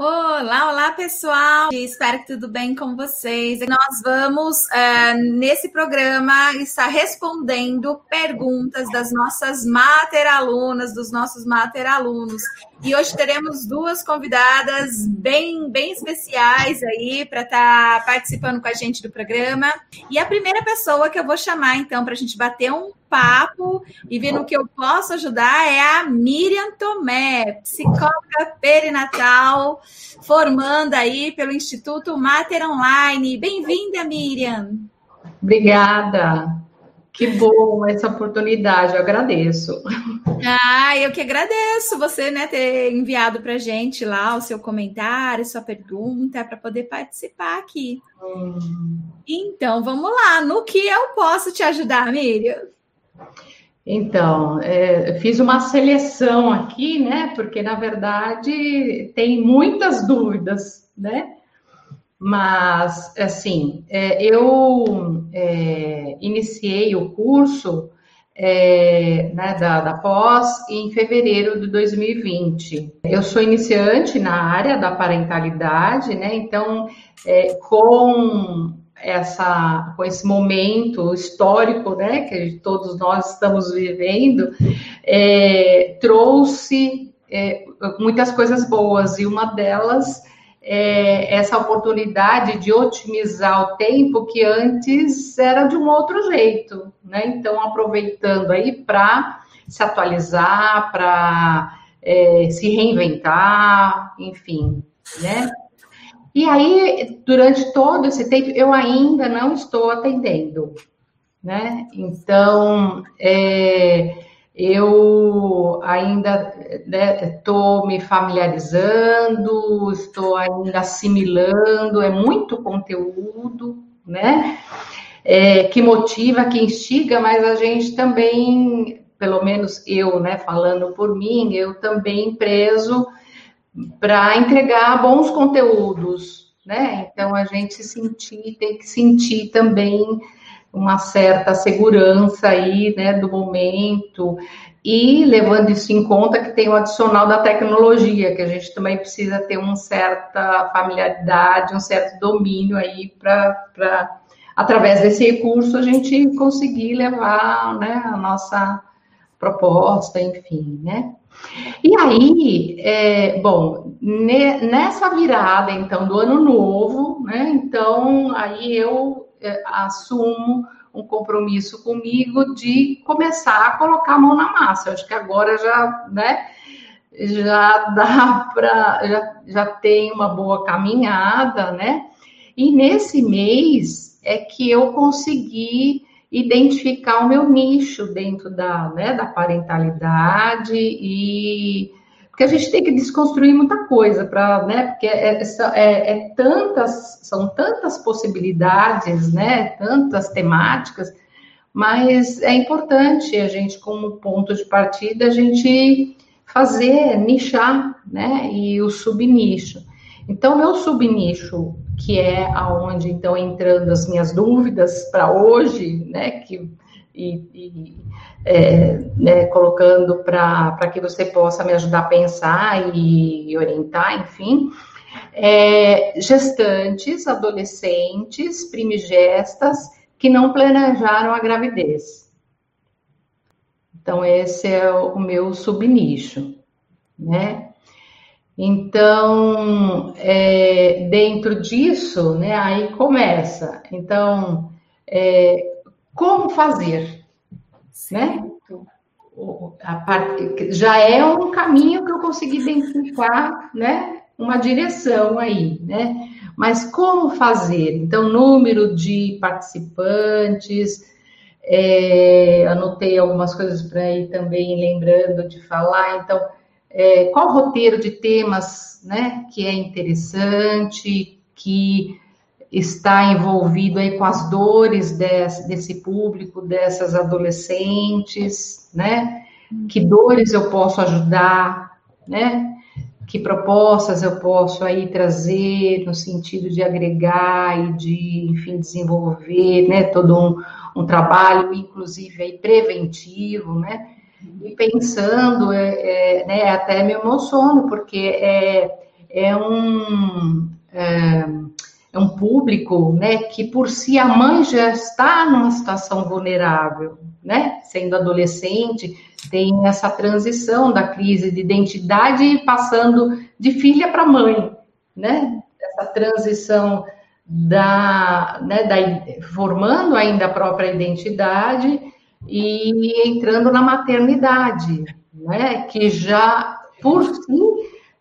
Olá, olá pessoal! Espero que tudo bem com vocês. Nós vamos, é, nesse programa, estar respondendo perguntas das nossas mater alunas, dos nossos mater alunos. E hoje teremos duas convidadas bem, bem especiais aí para estar tá participando com a gente do programa. E a primeira pessoa que eu vou chamar, então, para a gente bater um papo e ver no que eu posso ajudar é a Miriam Tomé, psicóloga perinatal, formanda aí pelo Instituto Mater Online. Bem-vinda, Miriam. Obrigada. Que bom essa oportunidade, eu agradeço. Ah, eu que agradeço você né, ter enviado para gente lá o seu comentário, sua pergunta, para poder participar aqui. Hum. Então, vamos lá. No que eu posso te ajudar, Miriam? Então, é, fiz uma seleção aqui, né? Porque na verdade tem muitas dúvidas, né? Mas, assim, é, eu é, iniciei o curso é, né, da, da pós em fevereiro de 2020. Eu sou iniciante na área da parentalidade, né? Então, é, com essa com esse momento histórico, né, que todos nós estamos vivendo, é, trouxe é, muitas coisas boas e uma delas é essa oportunidade de otimizar o tempo que antes era de um outro jeito, né? Então aproveitando aí para se atualizar, para é, se reinventar, enfim, né? E aí, durante todo esse tempo, eu ainda não estou atendendo, né? Então, é, eu ainda estou né, me familiarizando, estou ainda assimilando, é muito conteúdo, né? É, que motiva, que instiga, mas a gente também, pelo menos eu, né, falando por mim, eu também preso para entregar bons conteúdos, né? Então a gente sentir, tem que sentir também uma certa segurança aí, né, do momento e levando isso em conta que tem o adicional da tecnologia, que a gente também precisa ter uma certa familiaridade, um certo domínio aí para através desse recurso a gente conseguir levar, né, a nossa proposta, enfim, né? E aí, é, bom, ne, nessa virada, então, do ano novo, né, então, aí eu assumo um compromisso comigo de começar a colocar a mão na massa. Eu acho que agora já, né, já dá para, já, já tem uma boa caminhada, né, e nesse mês é que eu consegui identificar o meu nicho dentro da, né, da parentalidade e porque a gente tem que desconstruir muita coisa para, né, porque é, é, é, tantas, são tantas possibilidades, né, tantas temáticas, mas é importante a gente, como ponto de partida, a gente fazer, nichar, né, e o subnicho. Então, meu subnicho que é aonde então entrando as minhas dúvidas para hoje, né, que e, e é, né, colocando para que você possa me ajudar a pensar e, e orientar, enfim, é, gestantes, adolescentes, primigestas que não planejaram a gravidez. Então, esse é o meu subnicho, né? Então, é, dentro disso, né, aí começa. Então, é, como fazer, né? Parte, já é um caminho que eu consegui identificar, né? Uma direção aí, né? Mas como fazer? Então, número de participantes, é, anotei algumas coisas para ir também lembrando de falar. Então, é, qual roteiro de temas né, que é interessante, que está envolvido aí com as dores desse, desse público, dessas adolescentes, né? Que dores eu posso ajudar, né? Que propostas eu posso aí trazer no sentido de agregar e de, enfim, desenvolver, né? Todo um, um trabalho, inclusive aí preventivo, né? E pensando, é, é, né, até me emociono, porque é, é um, é, é um público, né, que por si a mãe já está numa situação vulnerável, né, sendo adolescente, tem essa transição da crise de identidade passando de filha para mãe, né, essa transição da, né, da, formando ainda a própria identidade e entrando na maternidade, né, que já, por si,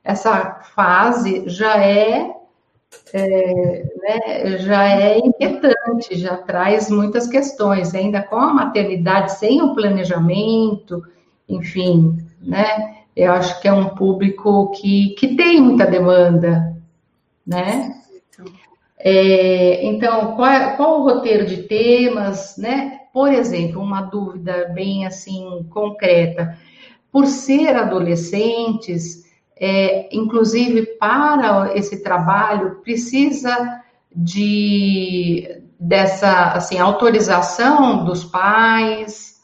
essa fase já é, é né, já é inquietante, já traz muitas questões, ainda com a maternidade, sem o planejamento, enfim, né, eu acho que é um público que, que tem muita demanda, né, é, então, qual, é, qual o roteiro de temas, né? Por exemplo, uma dúvida bem assim concreta. Por ser adolescentes, é, inclusive para esse trabalho, precisa de dessa assim autorização dos pais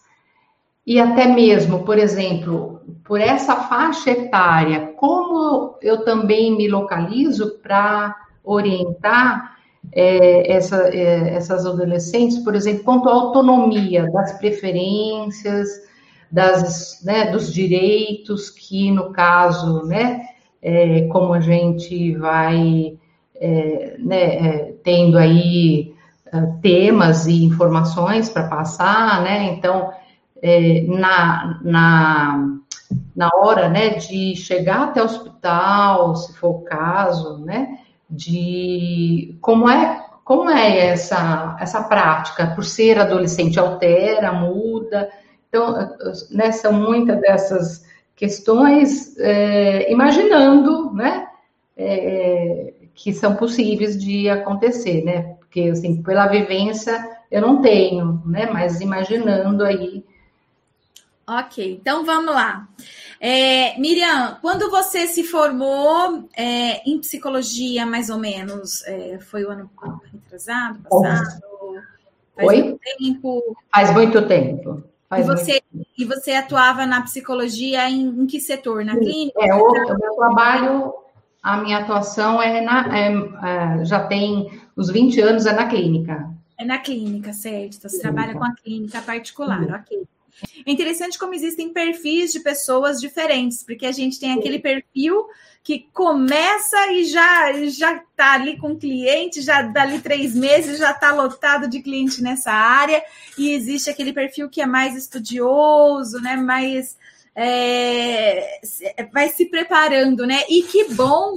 e até mesmo, por exemplo, por essa faixa etária, como eu também me localizo para orientar é, essa, é, essas adolescentes, por exemplo, quanto à autonomia das preferências, das, né, dos direitos que, no caso, né, é, como a gente vai é, né, é, tendo aí é, temas e informações para passar, né, então, na, na, na hora, né, de chegar até o hospital, se for o caso, né, de como é como é essa essa prática? Por ser adolescente altera muda então né, são muitas dessas questões é, imaginando né é, que são possíveis de acontecer né porque assim pela vivência eu não tenho né mas imaginando aí Ok, então vamos lá. É, Miriam, quando você se formou é, em psicologia, mais ou menos, é, foi o ano retrasado, passado? Faz Oi? muito tempo? Faz muito tempo. Faz e, você, muito... e você atuava na psicologia em, em que setor? Na clínica? É, o, meu trabalho, a minha atuação é, na, é, é, já tem uns 20 anos, é na clínica. É na clínica, certo. Então, você trabalha com a clínica particular, Sim. ok. É interessante como existem perfis de pessoas diferentes, porque a gente tem aquele perfil que começa e já já está ali com cliente, já dali três meses já está lotado de cliente nessa área, e existe aquele perfil que é mais estudioso, né? Mais é, vai se preparando, né? E que bom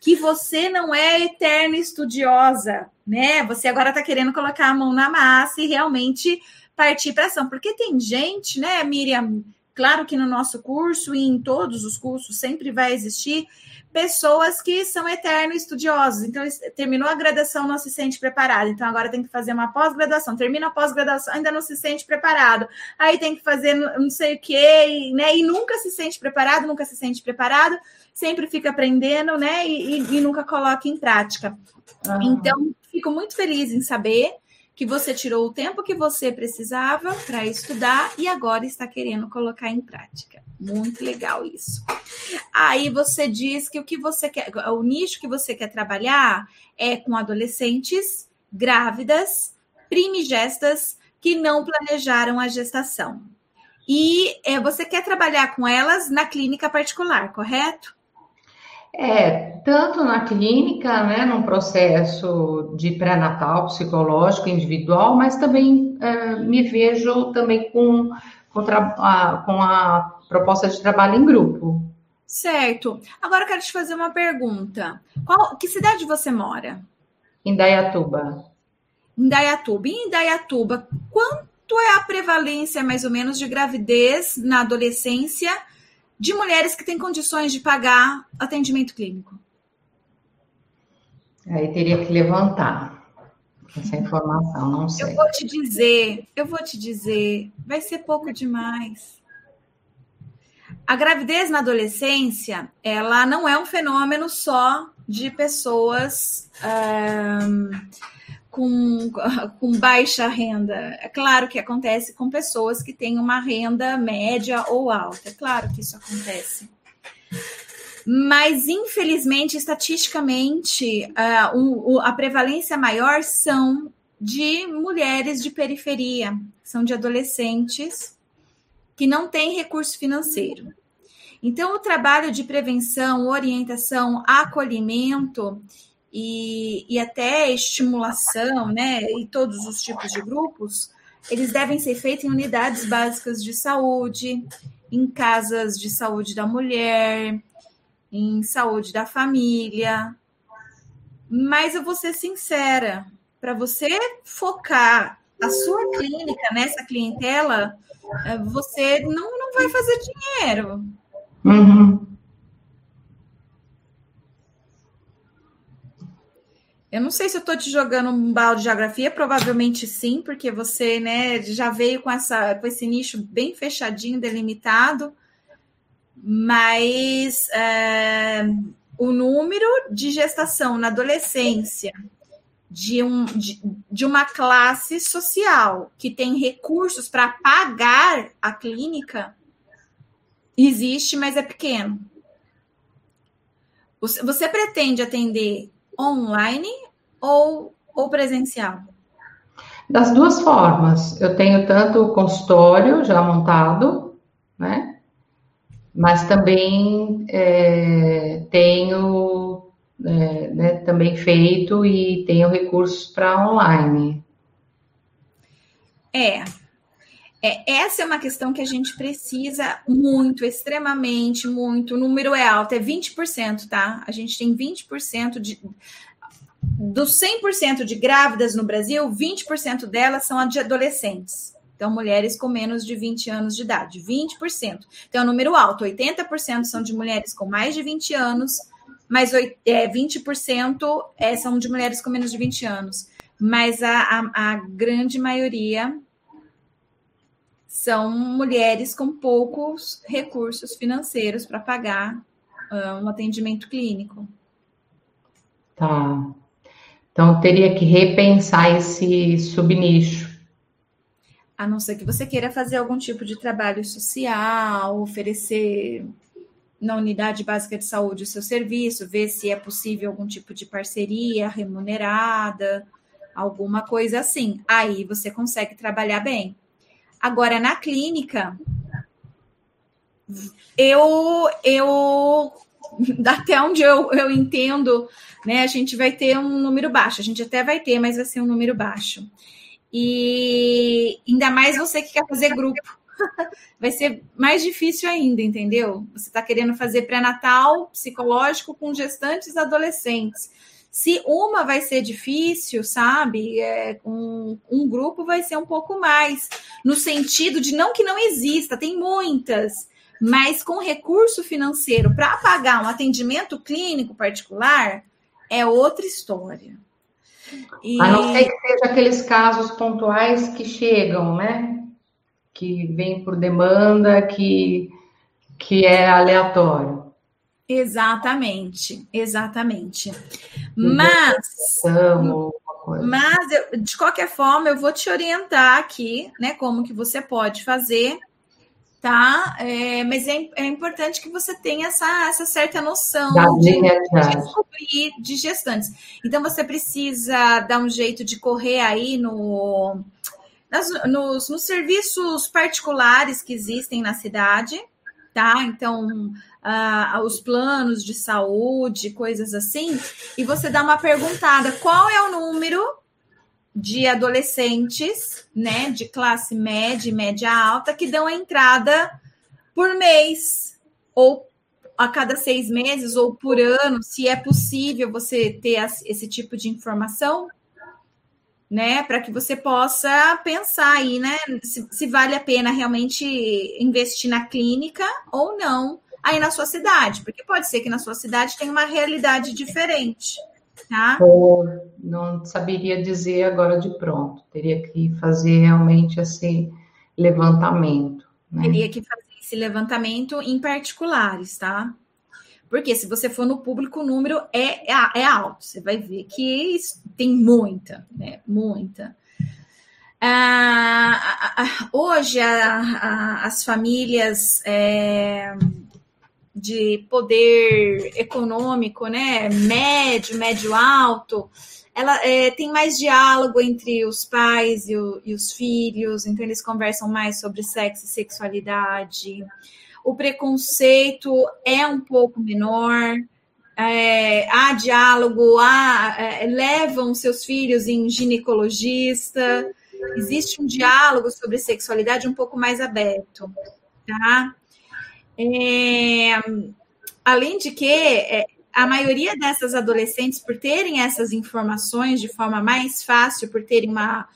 que você não é eterna estudiosa, né? Você agora está querendo colocar a mão na massa e realmente partir para ação. Porque tem gente, né, Miriam? Claro que no nosso curso e em todos os cursos sempre vai existir pessoas que são eternos estudiosos. Então, terminou a graduação, não se sente preparado. Então, agora tem que fazer uma pós-graduação. Termina a pós-graduação, ainda não se sente preparado. Aí tem que fazer não sei o quê, né? E nunca se sente preparado, nunca se sente preparado. Sempre fica aprendendo, né? E, e, e nunca coloca em prática. Ah. Então, fico muito feliz em saber que você tirou o tempo que você precisava para estudar e agora está querendo colocar em prática. Muito legal isso. Aí você diz que o que você quer, o nicho que você quer trabalhar é com adolescentes grávidas, primigestas que não planejaram a gestação. E é, você quer trabalhar com elas na clínica particular, correto? É, tanto na clínica, né, num processo de pré-natal psicológico individual, mas também é, me vejo também com, com, a, com a proposta de trabalho em grupo. Certo. Agora eu quero te fazer uma pergunta. Qual, que cidade você mora? Em Dayatuba. Em Dayatuba, quanto é a prevalência, mais ou menos, de gravidez na adolescência de mulheres que têm condições de pagar atendimento clínico? Aí teria que levantar essa informação, não sei. Eu vou te dizer, eu vou te dizer, vai ser pouco demais. A gravidez na adolescência, ela não é um fenômeno só de pessoas um, com, com baixa renda. É claro que acontece com pessoas que têm uma renda média ou alta. É claro que isso acontece. Mas, infelizmente, estatisticamente, uh, um, a prevalência maior são de mulheres de periferia, são de adolescentes que não têm recurso financeiro. Então, o trabalho de prevenção, orientação, acolhimento e, e até estimulação, né, e todos os tipos de grupos, eles devem ser feitos em unidades básicas de saúde, em casas de saúde da mulher, em saúde da família. Mas eu vou ser sincera, para você focar a sua clínica nessa clientela, eh, você não, não vai fazer dinheiro. Uhum. Eu não sei se eu estou te jogando um balde de geografia, provavelmente sim, porque você né, já veio com, essa, com esse nicho bem fechadinho, delimitado, mas é, o número de gestação na adolescência de, um, de, de uma classe social que tem recursos para pagar a clínica existe, mas é pequeno. Você, você pretende atender online ou, ou presencial? Das duas formas. Eu tenho tanto o consultório já montado, né? Mas também é, tenho é, né, também feito e tenho recursos para online. É, é, essa é uma questão que a gente precisa muito, extremamente, muito. O número é alto, é 20%, tá? A gente tem 20% de. Dos 100% de grávidas no Brasil, 20% delas são de adolescentes. Então, mulheres com menos de 20 anos de idade, 20%. Então, é um número alto, 80% são de mulheres com mais de 20 anos, mas é, 20% é, são de mulheres com menos de 20 anos. Mas a, a, a grande maioria são mulheres com poucos recursos financeiros para pagar uh, um atendimento clínico. Tá. Então teria que repensar esse subnicho. A não ser que você queira fazer algum tipo de trabalho social, oferecer na unidade básica de saúde o seu serviço, ver se é possível algum tipo de parceria remunerada, alguma coisa assim. Aí você consegue trabalhar bem. Agora, na clínica, eu, eu até onde eu, eu entendo, né, a gente vai ter um número baixo. A gente até vai ter, mas vai ser um número baixo. E ainda mais você que quer fazer grupo. vai ser mais difícil ainda, entendeu? Você está querendo fazer pré-natal psicológico com gestantes adolescentes. Se uma vai ser difícil, sabe? É, um, um grupo vai ser um pouco mais, no sentido de não que não exista, tem muitas, mas com recurso financeiro para pagar um atendimento clínico particular é outra história. E... A não ser que seja aqueles casos pontuais que chegam, né? Que vem por demanda, que, que é aleatório. Exatamente, exatamente. Mas, mas eu, de qualquer forma, eu vou te orientar aqui, né, como que você pode fazer, tá? É, mas é, é, importante que você tenha essa, essa certa noção de, de descobrir de gestantes. Então, você precisa dar um jeito de correr aí no, nas, nos, nos serviços particulares que existem na cidade, tá? Então, uh, os planos de saúde, coisas assim, e você dá uma perguntada: qual é o número de adolescentes, né, de classe média e média alta, que dão a entrada por mês, ou a cada seis meses, ou por ano, se é possível você ter esse tipo de informação, né, para que você possa pensar aí, né, se, se, vale a pena realmente investir na clínica ou não aí na sua cidade, porque pode ser que na sua cidade tenha uma realidade diferente, tá? Não saberia dizer agora de pronto, teria que fazer realmente esse levantamento. Né? Teria que fazer esse levantamento em particulares, tá? Porque se você for no público, o número é, é, é alto. Você vai ver que tem muita, né? Muita. Ah, hoje, a, a, as famílias é, de poder econômico, né, médio, médio alto, ela é, tem mais diálogo entre os pais e, o, e, os filhos, então eles conversam mais sobre sexo e sexualidade. O preconceito é um pouco menor, é, há diálogo, há, é, levam seus filhos em ginecologista, existe um diálogo sobre sexualidade um pouco mais aberto, tá? É, além de que é, a maioria dessas adolescentes, por terem essas informações de forma mais fácil, por terem uma,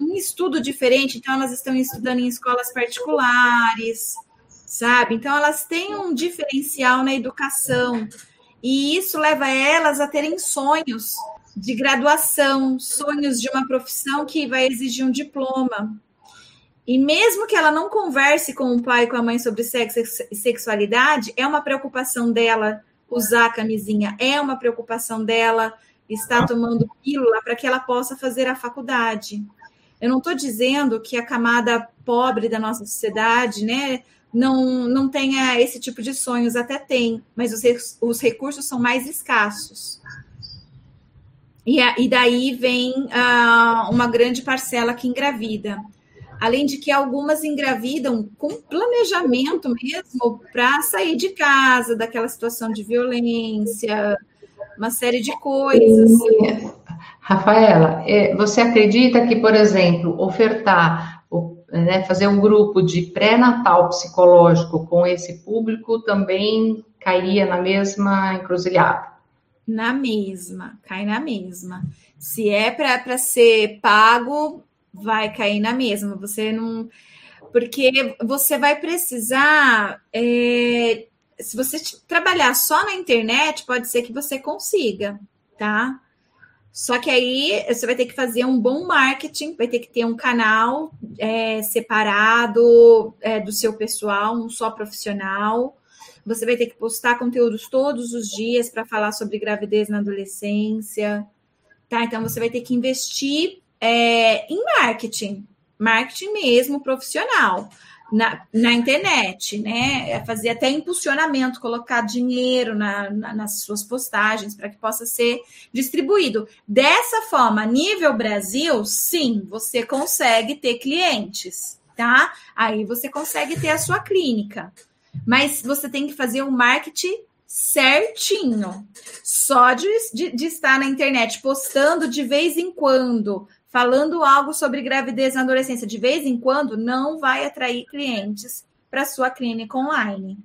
um estudo diferente, então elas estão estudando em escolas particulares, sabe? Então elas têm um diferencial na educação. E isso leva elas a terem sonhos de graduação, sonhos de uma profissão que vai exigir um diploma. E mesmo que ela não converse com o pai e com a mãe sobre sexo e sexualidade, é uma preocupação dela usar a camisinha, é uma preocupação dela estar tomando pílula para que ela possa fazer a faculdade. Eu não estou dizendo que a camada pobre da nossa sociedade, né, não, não tenha esse tipo de sonhos, até tem, mas os, os recursos são mais escassos. E, e daí vem uh, uma grande parcela que engravida. Além de que algumas engravidam com planejamento mesmo para sair de casa, daquela situação de violência, uma série de coisas. E, Rafaela, é, você acredita que, por exemplo, ofertar, né, fazer um grupo de pré-natal psicológico com esse público também cairia na mesma encruzilhada? Na mesma, cai na mesma. Se é para ser pago, vai cair na mesma. Você não. Porque você vai precisar. É, se você trabalhar só na internet, pode ser que você consiga, tá? Só que aí você vai ter que fazer um bom marketing, vai ter que ter um canal é, separado é, do seu pessoal, um só profissional. Você vai ter que postar conteúdos todos os dias para falar sobre gravidez na adolescência, tá? Então você vai ter que investir é, em marketing, marketing mesmo profissional. Na, na internet, né? É fazer até impulsionamento, colocar dinheiro na, na, nas suas postagens para que possa ser distribuído. Dessa forma, nível Brasil, sim, você consegue ter clientes, tá? Aí você consegue ter a sua clínica. Mas você tem que fazer o marketing certinho. Só de, de, de, estar na internet postando de vez em quando, falando algo sobre gravidez na adolescência de vez em quando, não vai atrair clientes para sua clínica online.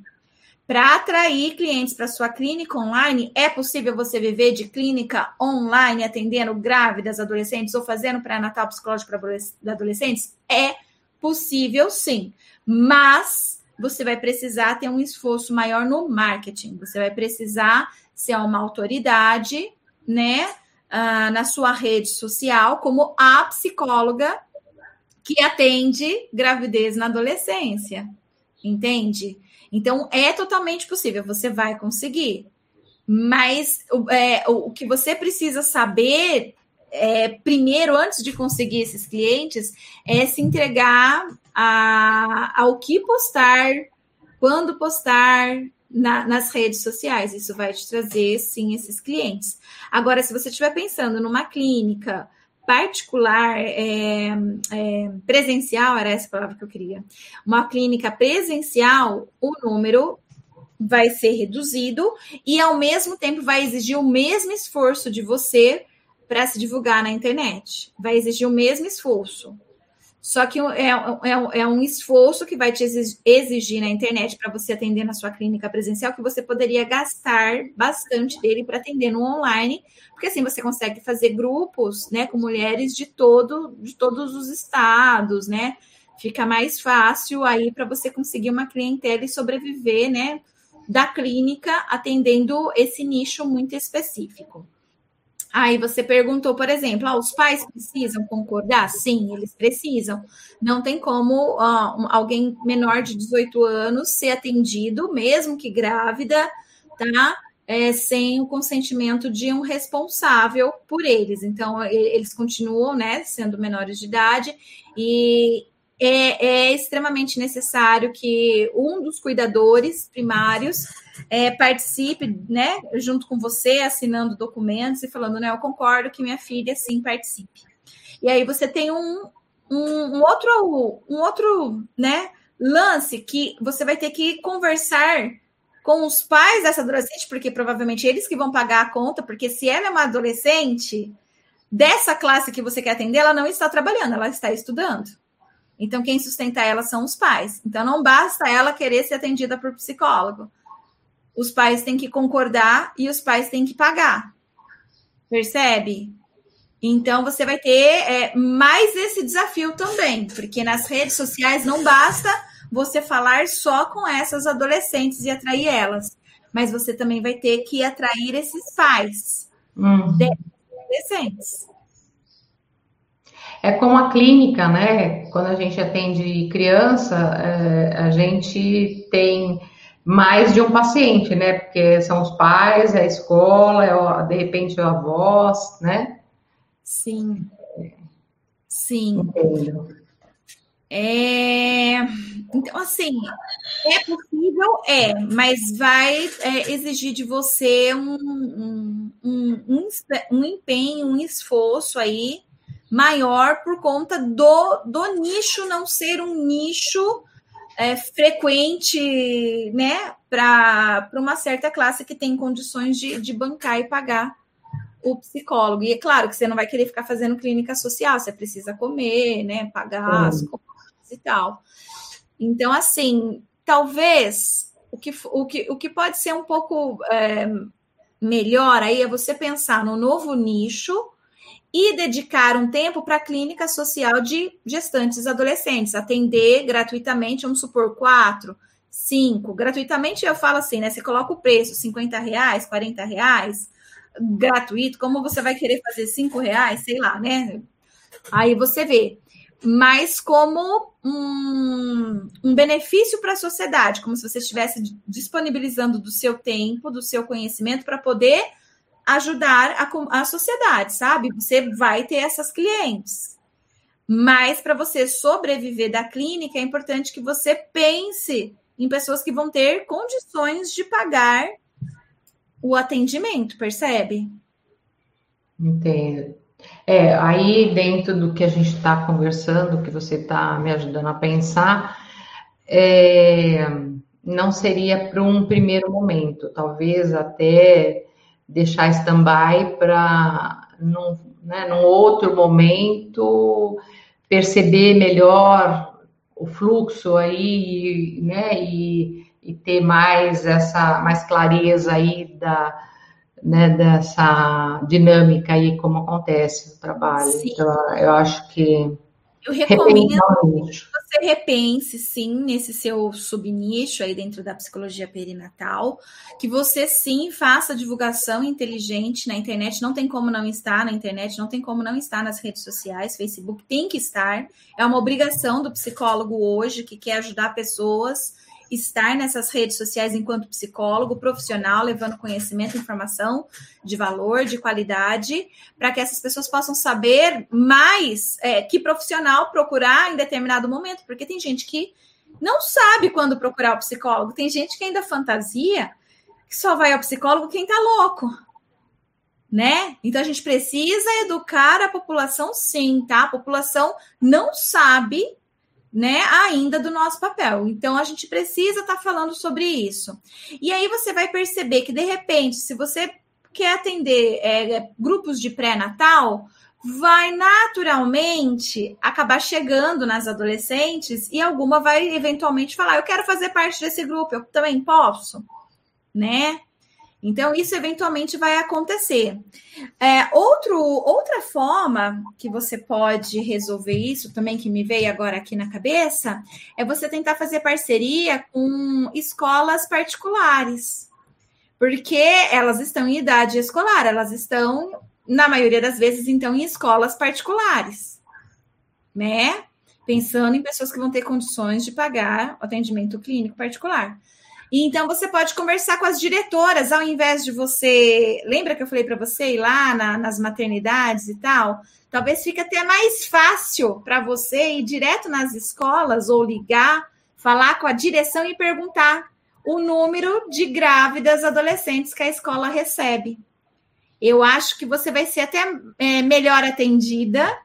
Para atrair clientes para sua clínica online, é possível você viver de clínica online atendendo grávidas, adolescentes ou fazendo pré-natal psicológico para adolescentes? É possível sim, mas você vai precisar ter um esforço maior no marketing. Você vai precisar ser uma autoridade, né? Uh, na sua rede social como a psicóloga que atende gravidez na adolescência. Entende? Então, é totalmente possível, você vai conseguir. Mas é, o que você precisa saber é, primeiro, antes de conseguir esses clientes, é se entregar a, ao que postar, quando postar, na, nas redes sociais. Isso vai te trazer, sim, esses clientes. Agora, se você estiver pensando numa clínica particular, é, é, presencial, era essa palavra que eu queria, uma clínica presencial, o número vai ser reduzido e, ao mesmo tempo, vai exigir o mesmo esforço de você para se divulgar na internet. Vai exigir o mesmo esforço. Só que é, é, é, um esforço que vai te exigir na internet para você atender na sua clínica presencial, que você poderia gastar bastante dele para atender no online, porque assim você consegue fazer grupos né, com mulheres de todo, de todos os estados, né? Fica mais fácil aí para você conseguir uma clientela e sobreviver, né? Da clínica atendendo esse nicho muito específico. Aí você perguntou, por exemplo, ah, os pais precisam concordar? Sim, eles precisam. Não tem como alguém menor de 18 anos ser atendido, mesmo que grávida, tá? É, sem o consentimento de um responsável por eles. Então, eles continuam, né, sendo menores de idade e é, é extremamente necessário que um dos cuidadores primários é, participe, né, junto com você, assinando documentos e falando, né, eu concordo que minha filha sim participe. E aí você tem um, um, um outro, um outro, né, lance que você vai ter que conversar com os pais dessa adolescente, porque provavelmente eles que vão pagar a conta, porque se ela é uma adolescente dessa classe que você quer atender, ela não está trabalhando, ela está estudando. Então, quem sustenta ela são os pais. Então, não basta ela querer ser atendida por psicólogo. Os pais têm que concordar e os pais têm que pagar. Percebe? Então, você vai ter é, mais esse desafio também, porque nas redes sociais não basta você falar só com essas adolescentes e atrair elas, mas você também vai ter que atrair esses pais uhum. adolescentes. É como a clínica, né? Quando a gente atende criança, é, a gente tem mais de um paciente, né? Porque são os pais, é a escola, é, de repente é a voz, né? Sim. Sim. Entendo. É... Então, assim, é possível? É, mas vai é, exigir de você um, um, um, um, empenho, um esforço aí maior por conta do, do nicho não ser um nicho é, frequente, né, para uma certa classe que tem condições de, de bancar e pagar o psicólogo. E é claro que você não vai querer ficar fazendo clínica social, você precisa comer, né, pagar as contas e tal. Então, assim, talvez o que, o que, o que pode ser um pouco é, melhor aí é você pensar no novo nicho e dedicar um tempo para a clínica social de gestantes adolescentes, atender gratuitamente, vamos supor, quatro, cinco, gratuitamente eu falo assim, né? Você coloca o preço, 50 reais, 40 reais, gratuito, como você vai querer fazer cinco reais, sei lá, né? Aí você vê mas como um, um benefício para a sociedade, como se você estivesse disponibilizando do seu tempo, do seu conhecimento para poder ajudar a, a sociedade, sabe? Você vai ter essas clientes. Mas para você sobreviver da clínica, é importante que você pense em pessoas que vão ter condições de pagar o atendimento, percebe? Entendo. É, aí dentro do que a gente está conversando, que você está me ajudando a pensar, é, não seria para um primeiro momento, talvez até deixar stand-by para num, né, num outro momento perceber melhor o fluxo aí, né, e, e ter mais essa mais clareza aí da né, dessa dinâmica aí, como acontece o trabalho. Sim. Então, eu acho que. Eu recomendo que você repense, sim, nesse seu subnicho aí dentro da psicologia perinatal, que você, sim, faça divulgação inteligente na internet. Não tem como não estar na internet, não tem como não estar nas redes sociais. Facebook tem que estar. É uma obrigação do psicólogo hoje que quer ajudar pessoas estar nessas redes sociais enquanto psicólogo profissional, levando conhecimento, informação de valor, de qualidade, para que essas pessoas possam saber mais é, que profissional procurar em determinado momento, porque tem gente que não sabe quando procurar o psicólogo, tem gente que ainda fantasia que só vai ao psicólogo quem está louco. Né? Então a gente precisa educar a população sim, tá? A população não sabe né, ainda do nosso papel. Então a gente precisa estar tá falando sobre isso. E aí você vai perceber que de repente, se você quer atender é, grupos de pré-natal, vai naturalmente acabar chegando nas adolescentes e alguma vai eventualmente falar: eu quero fazer parte desse grupo, eu também posso, né? Então, isso eventualmente vai acontecer. É, outro, outra forma que você pode resolver isso, também que me veio agora aqui na cabeça, é você tentar fazer parceria com escolas particulares. Porque elas estão em idade escolar, elas estão, na maioria das vezes, então, em escolas particulares. Né? Pensando em pessoas que vão ter condições de pagar atendimento clínico particular. Então você pode conversar com as diretoras, ao invés de você. Lembra que eu falei para você ir lá na, nas maternidades e tal? Talvez fique até mais fácil para você ir direto nas escolas ou ligar, falar com a direção e perguntar o número de grávidas adolescentes que a escola recebe. Eu acho que você vai ser até é, melhor atendida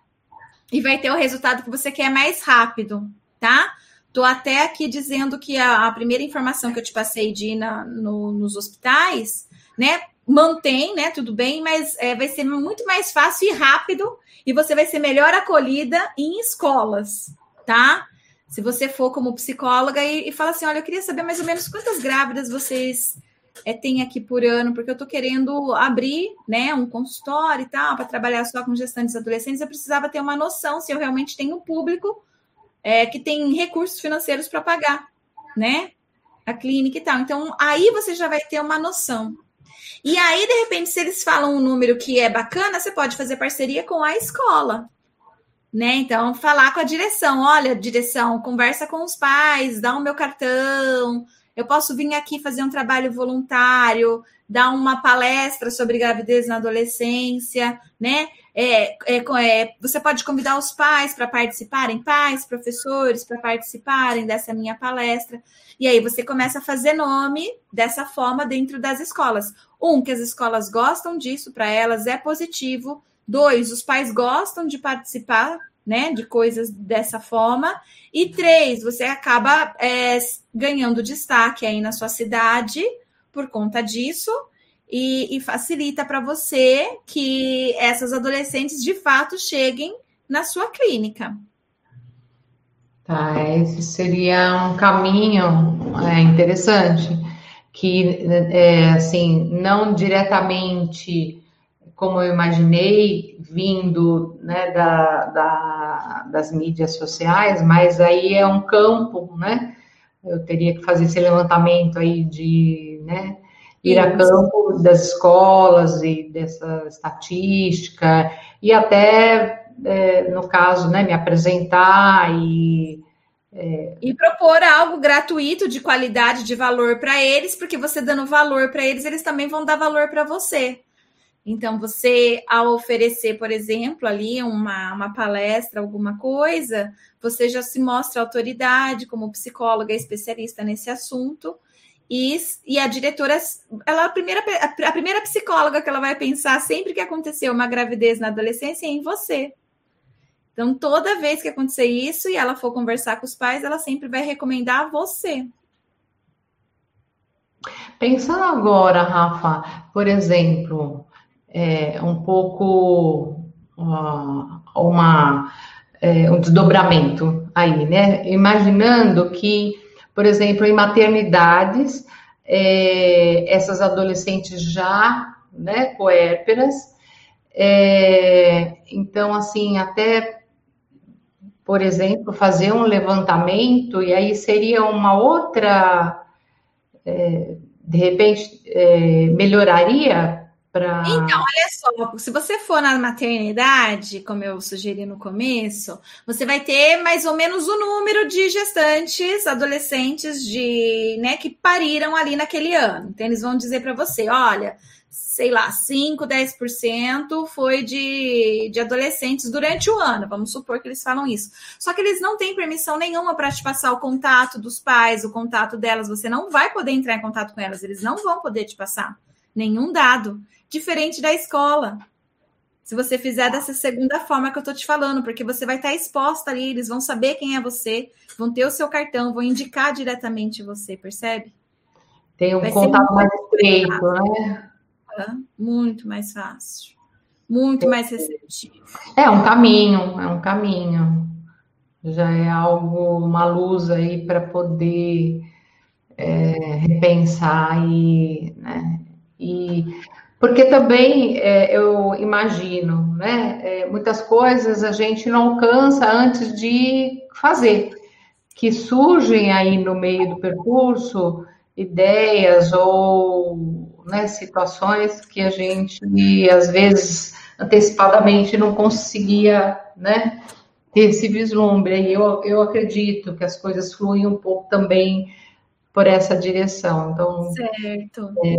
e vai ter o resultado que você quer mais rápido, tá? Tô até aqui dizendo que a, a primeira informação que eu te passei de ir na, no, nos hospitais, né? Mantém, né? Tudo bem, mas é, vai ser muito mais fácil e rápido e você vai ser melhor acolhida em escolas, tá? Se você for como psicóloga e, e fala assim, olha, eu queria saber mais ou menos quantas grávidas vocês é, têm aqui por ano, porque eu tô querendo abrir, né, um consultório e tal, para trabalhar só com gestantes adolescentes, eu precisava ter uma noção se eu realmente tenho público é, que tem recursos financeiros para pagar, né? A clínica e tal. Então, aí você já vai ter uma noção. E aí, de repente, se eles falam um número que é bacana, você pode fazer parceria com a escola. Né? Então, falar com a direção, olha, direção, conversa com os pais, dá o meu cartão, eu posso vir aqui fazer um trabalho voluntário, dar uma palestra sobre gravidez na adolescência, né? É, é, é, você pode convidar os pais para participarem, pais, professores, para participarem dessa minha palestra. E aí você começa a fazer nome dessa forma dentro das escolas. Um, que as escolas gostam disso, para elas é positivo. Dois, os pais gostam de participar né, de coisas dessa forma. E três, você acaba é, ganhando destaque aí na sua cidade por conta disso e, e facilita para você que essas adolescentes de fato cheguem na sua clínica. Tá, esse seria um caminho é, interessante, que, é, assim, não diretamente como eu imaginei, vindo né, da, da, das mídias sociais, mas aí é um campo, né? Eu teria que fazer esse levantamento aí de, né, ir a campo das escolas e dessa estatística, e até, é, no caso, né, me apresentar e. É... E propor algo gratuito, de qualidade, de valor para eles, porque você dando valor para eles, eles também vão dar valor para você. Então, você, ao oferecer, por exemplo, ali uma, uma palestra, alguma coisa, você já se mostra autoridade como psicóloga especialista nesse assunto e, e a diretora, ela a primeira, a primeira psicóloga que ela vai pensar sempre que aconteceu uma gravidez na adolescência é em você. Então, toda vez que acontecer isso e ela for conversar com os pais, ela sempre vai recomendar você. Pensando agora, Rafa, por exemplo, é, um pouco uh, uma, é, um desdobramento aí, né? Imaginando que por exemplo, em maternidades, é, essas adolescentes já, né, coérperas, é, então, assim, até, por exemplo, fazer um levantamento, e aí seria uma outra, é, de repente, é, melhoraria Pra... Então, olha só, se você for na maternidade, como eu sugeri no começo, você vai ter mais ou menos o número de gestantes, adolescentes de, né, que pariram ali naquele ano. Então, eles vão dizer para você, olha, sei lá, 5, 10% foi de, de adolescentes durante o ano. Vamos supor que eles falam isso. Só que eles não têm permissão nenhuma para te passar o contato dos pais, o contato delas. Você não vai poder entrar em contato com elas, eles não vão poder te passar nenhum dado diferente da escola. Se você fizer dessa segunda forma que eu estou te falando, porque você vai estar exposta ali, eles vão saber quem é você, vão ter o seu cartão, vão indicar diretamente você, percebe? Tem um vai contato mais estreito, né? Muito mais fácil. Muito mais receptivo. É um caminho, é um caminho. Já é algo, uma luz aí para poder é, repensar e, né? E porque também é, eu imagino, né? É, muitas coisas a gente não alcança antes de fazer, que surgem aí no meio do percurso ideias ou né, situações que a gente às vezes antecipadamente não conseguia, né? Ter esse vislumbre. E eu, eu acredito que as coisas fluem um pouco também por essa direção. Então, certo. É,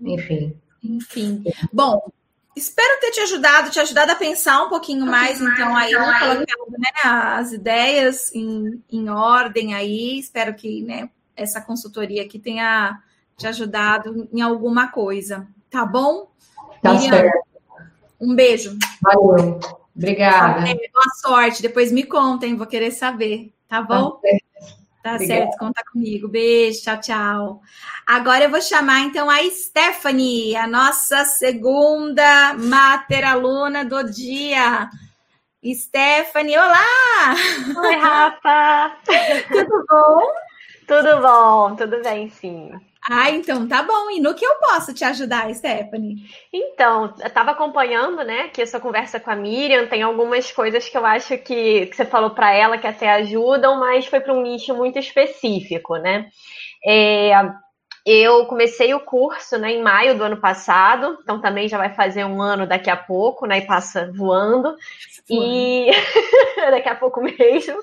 enfim. Enfim. Bom, espero ter te ajudado, te ajudado a pensar um pouquinho mais, então, aí, colocando né, as ideias em, em ordem aí. Espero que né, essa consultoria aqui tenha te ajudado em alguma coisa. Tá bom? Tá Miriam, certo. Um beijo. Valeu. Obrigada. Boa sorte. Depois me contem, vou querer saber. Tá bom? Tá Tá certo, conta comigo. Beijo, tchau, tchau. Agora eu vou chamar então a Stephanie, a nossa segunda mater aluna do dia. Stephanie, olá! Oi, Rafa! Tudo bom? Tudo bom, tudo bem, sim. Ah, então tá bom. E no que eu posso te ajudar, Stephanie? Então, eu estava acompanhando, né, aqui essa conversa com a Miriam. Tem algumas coisas que eu acho que, que você falou para ela que até ajudam, mas foi para um nicho muito específico, né? É, eu comecei o curso né, em maio do ano passado, então também já vai fazer um ano daqui a pouco, né? E passa voando. E daqui a pouco mesmo.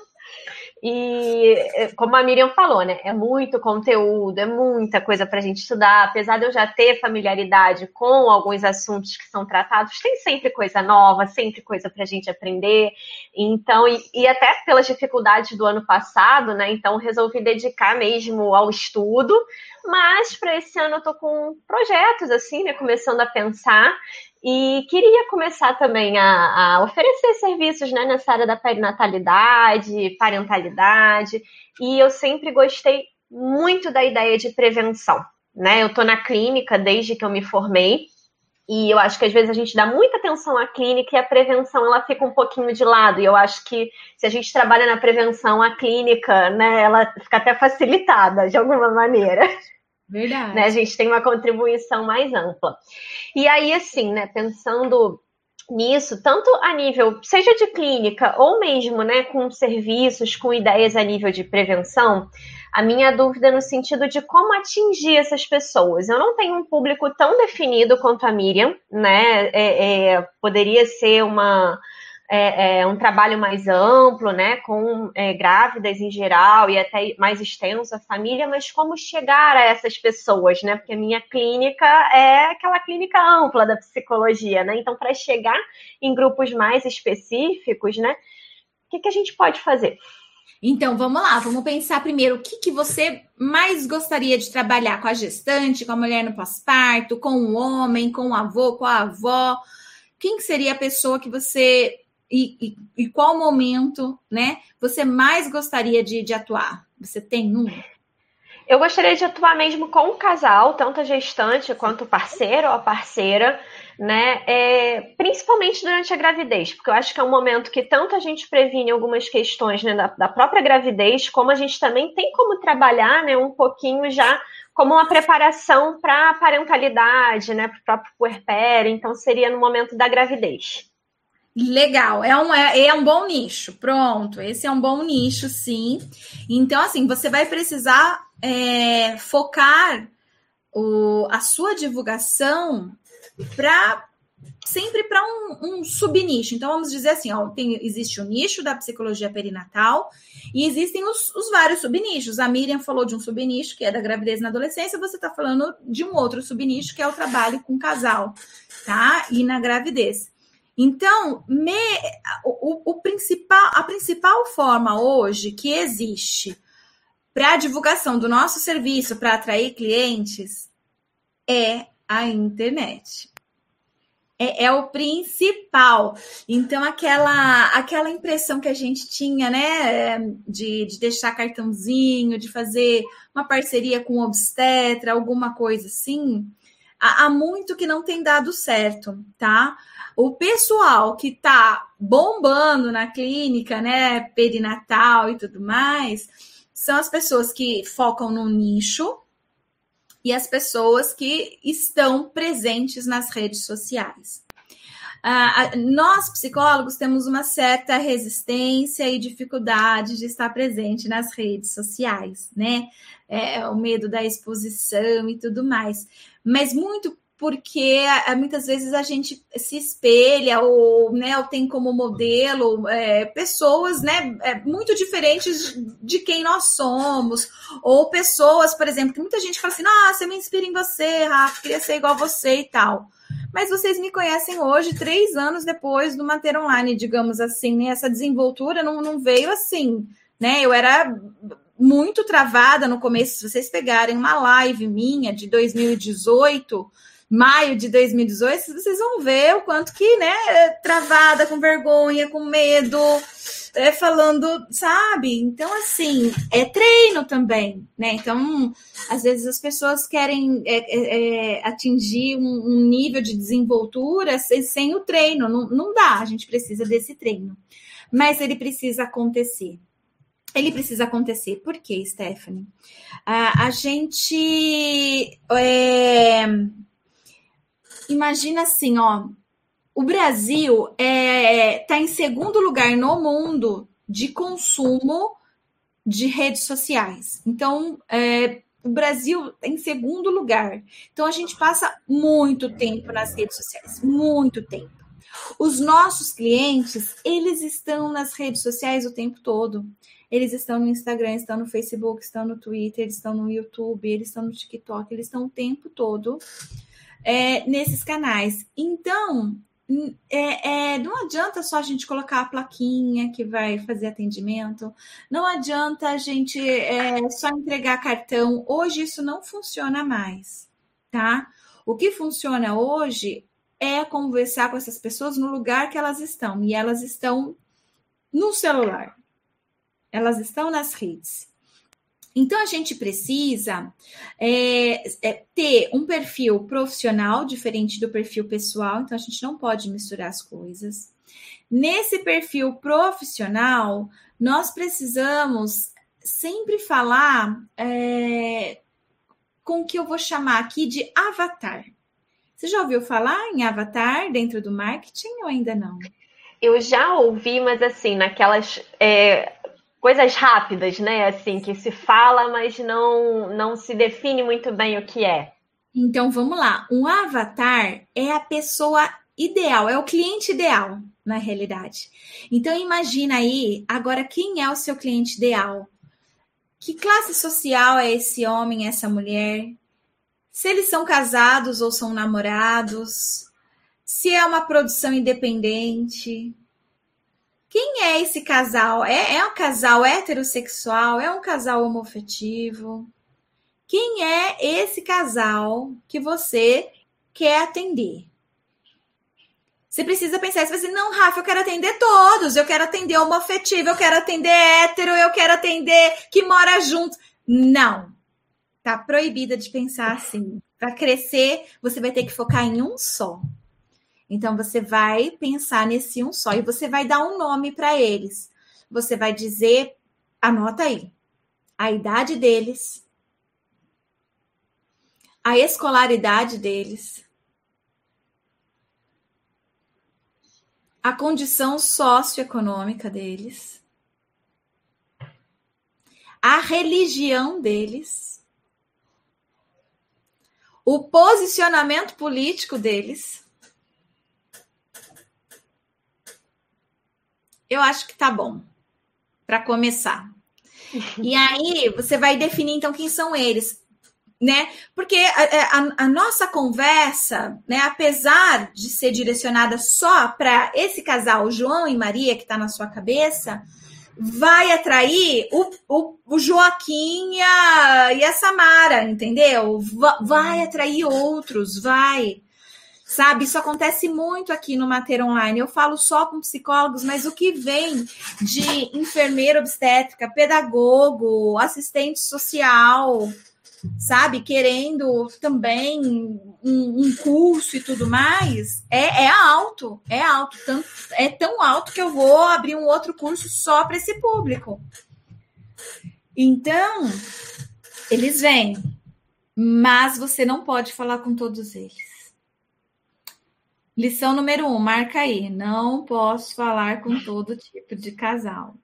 E eh, como a Miriam falou, né? É muito conteúdo, é muita coisa para a gente estudar. Apesar de eu já ter familiaridade com alguns assuntos que são tratados, tem sempre coisa nova, sempre coisa para a gente aprender. Então, e, e, até pelas dificuldades do ano passado, né? Então, resolvi dedicar mesmo ao estudo. Mas para esse ano eu tô com projetos assim, né? Começando a pensar. E queria começar também a, a, oferecer serviços né, nessa área da perinatalidade, parentalidade, e eu sempre gostei muito da ideia de prevenção. Né? Eu estou na clínica desde que eu me formei, e eu acho que às vezes a gente dá muita atenção à clínica e a prevenção ela fica um pouquinho de lado. E eu acho que se a gente trabalha na prevenção, a clínica, né, ela fica até facilitada de alguma maneira. Verdade. Né? A gente tem uma contribuição mais ampla. E aí, assim, né, pensando nisso, tanto a nível, seja de clínica ou mesmo, né, com serviços, com ideias a nível de prevenção, a minha dúvida é no sentido de como atingir essas pessoas. Eu não tenho um público tão definido quanto a Miriam, né? É, é, poderia ser uma é, é, um trabalho mais amplo, né, com é, grávidas em geral e até mais extenso a família, mas como chegar a essas pessoas, né? Porque a minha clínica é aquela clínica ampla da psicologia, né? Então, para chegar em grupos mais específicos, né, o que, que a gente pode fazer? Então, vamos lá, vamos pensar primeiro o que, que você mais gostaria de trabalhar com a gestante, com a mulher no pós-parto, com o homem, com o avô, com a avó. Quem seria a pessoa que você e, e, e, qual momento, né, você mais gostaria de, de atuar? Você tem um? Eu gostaria de atuar mesmo com o casal, tanto a gestante quanto o parceiro ou a parceira, né? É, principalmente durante a gravidez, porque eu acho que é um momento que tanto a gente previne algumas questões né, da, da própria gravidez, como a gente também tem como trabalhar né, um pouquinho já como uma preparação para a parentalidade, né, para o próprio puerpério, então seria no momento da gravidez. Legal, é um, é, é um bom nicho. Pronto, esse é um bom nicho, sim. Então, assim, você vai precisar é, focar o, a sua divulgação para sempre para um, um subnicho. Então, vamos dizer assim: ó, tem, existe o nicho da psicologia perinatal e existem os, os, vários subnichos. A Miriam falou de um subnicho que é da gravidez na adolescência, você está falando de um outro subnicho que é o trabalho com casal, tá? E na gravidez. Então, me, o, o principal, a principal forma hoje que existe para a divulgação do nosso serviço para atrair clientes é a internet. É, é, o principal. Então, aquela, aquela impressão que a gente tinha, né, de, de deixar cartãozinho, de fazer uma parceria com obstetra, alguma coisa assim, há, há muito que não tem dado certo, tá? O pessoal que está bombando na clínica, né, perinatal e tudo mais, são as pessoas que focam no nicho e as pessoas que estão presentes nas redes sociais. Uh, nós, psicólogos, temos uma certa resistência e dificuldade de estar presente nas redes sociais, né? É, o medo da exposição e tudo mais. Mas muito porque muitas vezes a gente se espelha ou, né, ou tem como modelo é, pessoas né, é, muito diferentes de quem nós somos, ou pessoas, por exemplo, que muita gente fala assim: nossa, eu me inspiro em você, Rafa, queria ser igual a você e tal. Mas vocês me conhecem hoje, três anos depois do Manter Online, digamos assim, né? Essa desenvoltura não, não veio assim, né? Eu era muito travada no começo. Se vocês pegarem uma live minha de 2018, maio de 2018, vocês vão ver o quanto que, né, travada, com vergonha, com medo, é, falando, sabe? Então, assim, é treino também, né? Então, às vezes as pessoas querem é, é, é atingir um, um, nível de desenvoltura sem, sem o treino, não, não dá, a gente precisa desse treino. Mas ele precisa acontecer. Ele precisa acontecer. Por quê, Stephanie? a gente. É, imagina assim, ó. O Brasil está é, tá em segundo lugar no mundo de consumo de redes sociais. Então, é, o Brasil está em segundo lugar. Então, a gente passa muito tempo nas redes sociais, muito tempo. Os nossos clientes, eles estão nas redes sociais o tempo todo. Eles estão no Instagram, estão no Facebook, estão no Twitter, estão no YouTube, eles estão no TikTok, eles estão o tempo todo é, nesses canais. Então, é, é, não adianta só a gente colocar a plaquinha que vai fazer atendimento, não adianta a gente é, só entregar cartão. Hoje isso não funciona mais, tá? O que funciona hoje é conversar com essas pessoas no lugar que elas estão, e elas estão no celular elas estão nas redes. Então, a gente precisa é, é, ter um perfil profissional diferente do perfil pessoal, então a gente não pode misturar as coisas. Nesse perfil profissional, nós precisamos sempre falar é, com o que eu vou chamar aqui de avatar. Você já ouviu falar em avatar dentro do marketing ou ainda não? Eu já ouvi, mas assim, naquelas é, coisas rápidas, né? Assim, que se fala, mas não, não se define muito bem o que é. Então vamos lá. Um avatar é a pessoa ideal, é o cliente ideal, na realidade. Então imagina aí, agora quem é o seu cliente ideal? Que classe social é esse homem, essa mulher? Se eles são casados ou são namorados? Se é uma produção independente? Quem é esse casal? É, é um casal heterossexual? É um casal homoafetivo? Quem é esse casal que você quer atender? Você precisa pensar, você dizer, não, Rafa, eu quero atender todos, eu quero atender homoafetivo, eu quero atender hétero, eu quero atender que mora junto. Não. Tá proibida de pensar assim. Para crescer, você vai ter que focar em um só. Então você vai pensar nesse um só e você vai dar um nome para eles. Você vai dizer, anota aí, a idade deles, a escolaridade deles, a condição socioeconômica deles, a religião deles, o posicionamento político deles eu acho que tá bom para começar. E aí você vai definir então quem são eles, né? Porque a, a, a nossa conversa, né, apesar de ser direcionada só para esse casal, João e Maria, que está na sua cabeça, vai atrair o, o, o Joaquim e a, e a Samara, entendeu? Vai atrair outros, vai. Sabe, isso acontece muito aqui no Mater Online. Eu falo só com psicólogos, mas o que vem de enfermeira obstétrica, pedagogo, assistente social, sabe, querendo também um, um curso e tudo mais, é, é, alto, é alto, tanto, é tão alto que eu vou abrir um outro curso só para esse público. Então, eles vêm, mas você não pode falar com todos eles. Lição número um, marca aí. Não posso falar com todo tipo de casal.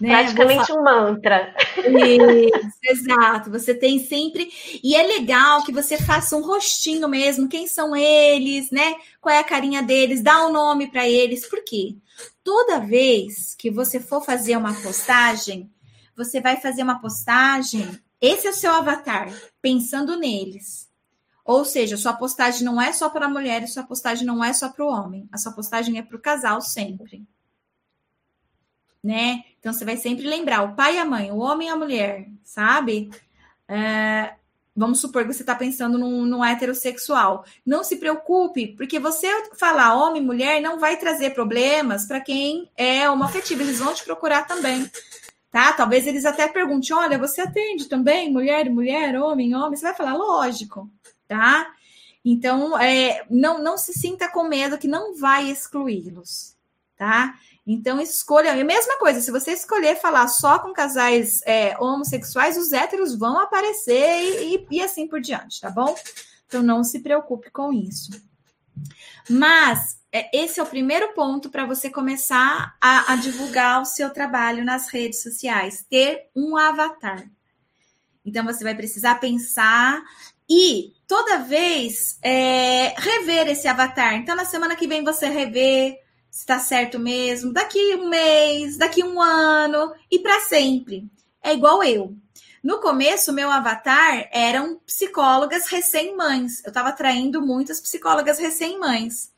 Né? Praticamente um mantra. Isso, exato. Você tem sempre. E é legal que você faça um rostinho mesmo. Quem são eles, né? Qual é a carinha deles? Dá um nome para eles. Por quê? Toda vez que você for fazer uma postagem, você vai fazer uma postagem. Esse é o seu avatar, pensando neles. Ou seja, sua postagem não é só para a mulher, sua postagem não é só para o homem. A sua postagem é para o casal sempre né? Então você vai sempre lembrar o pai e a mãe, o homem e a mulher, sabe? É, vamos supor que você está pensando num, num, heterossexual. Não se preocupe, porque você falar homem e mulher não vai trazer problemas para quem é homoafetivo. Eles vão te procurar também. Tá? Talvez eles até perguntem: olha, você atende também mulher, mulher, homem, homem? Você vai falar, lógico, tá? Então, é, não, não se sinta com medo que não vai excluí-los, tá? Então, escolha. a mesma coisa, se você escolher falar só com casais é, homossexuais, os héteros vão aparecer e, e, e assim por diante, tá bom? Então, não se preocupe com isso. Mas é, esse é o primeiro ponto para você começar a, a, divulgar o seu trabalho nas redes sociais, ter um avatar. Então você vai precisar pensar e toda vez é, rever esse avatar. Então na semana que vem você rever, se está certo mesmo, daqui um mês, daqui um ano e para sempre. É igual eu. No começo, meu avatar eram psicólogas recém-mães. Eu estava atraindo muitas psicólogas recém-mães.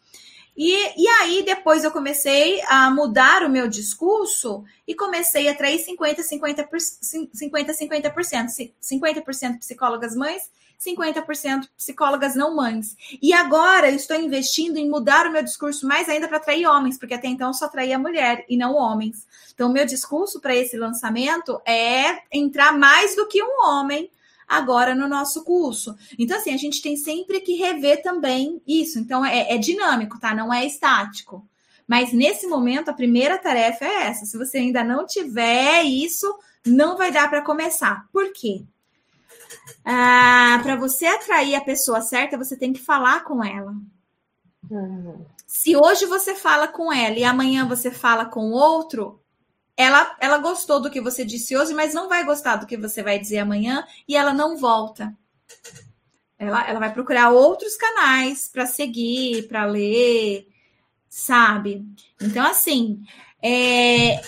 E, e aí, depois eu comecei a mudar o meu discurso e comecei a atrair 50, 50%, 50, 50%, 50% psicólogas mães 50% psicólogas não mães. E agora eu estou investindo em mudar o meu discurso mais ainda para atrair homens, porque até então eu só atraía mulher e não homens. Então, meu discurso para esse lançamento é entrar mais do que um homem agora no nosso curso. Então, assim, a gente tem sempre que rever também isso. Então, é, é dinâmico, tá? Não é estático. Mas nesse momento, a primeira tarefa é essa. Se você ainda não tiver isso, não vai dar para começar. Por quê? Ah, para você atrair a pessoa certa, você tem que falar com ela. Uhum. Se hoje você fala com ela e amanhã você fala com outro, ela, ela gostou do que você disse hoje, mas não vai gostar do que você vai dizer amanhã e ela não volta. Ela, ela vai procurar outros canais para seguir, para ler, sabe? Então, assim, é,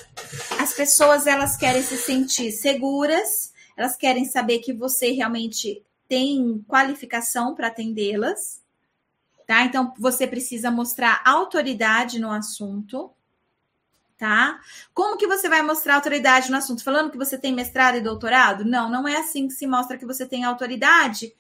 as pessoas elas querem se sentir seguras elas querem saber que você realmente tem qualificação para atendê-las, tá? Então você precisa mostrar autoridade no assunto, tá? Como que você vai mostrar autoridade no assunto? Falando que você tem mestrado e doutorado? Não, não é assim que se mostra que você tem autoridade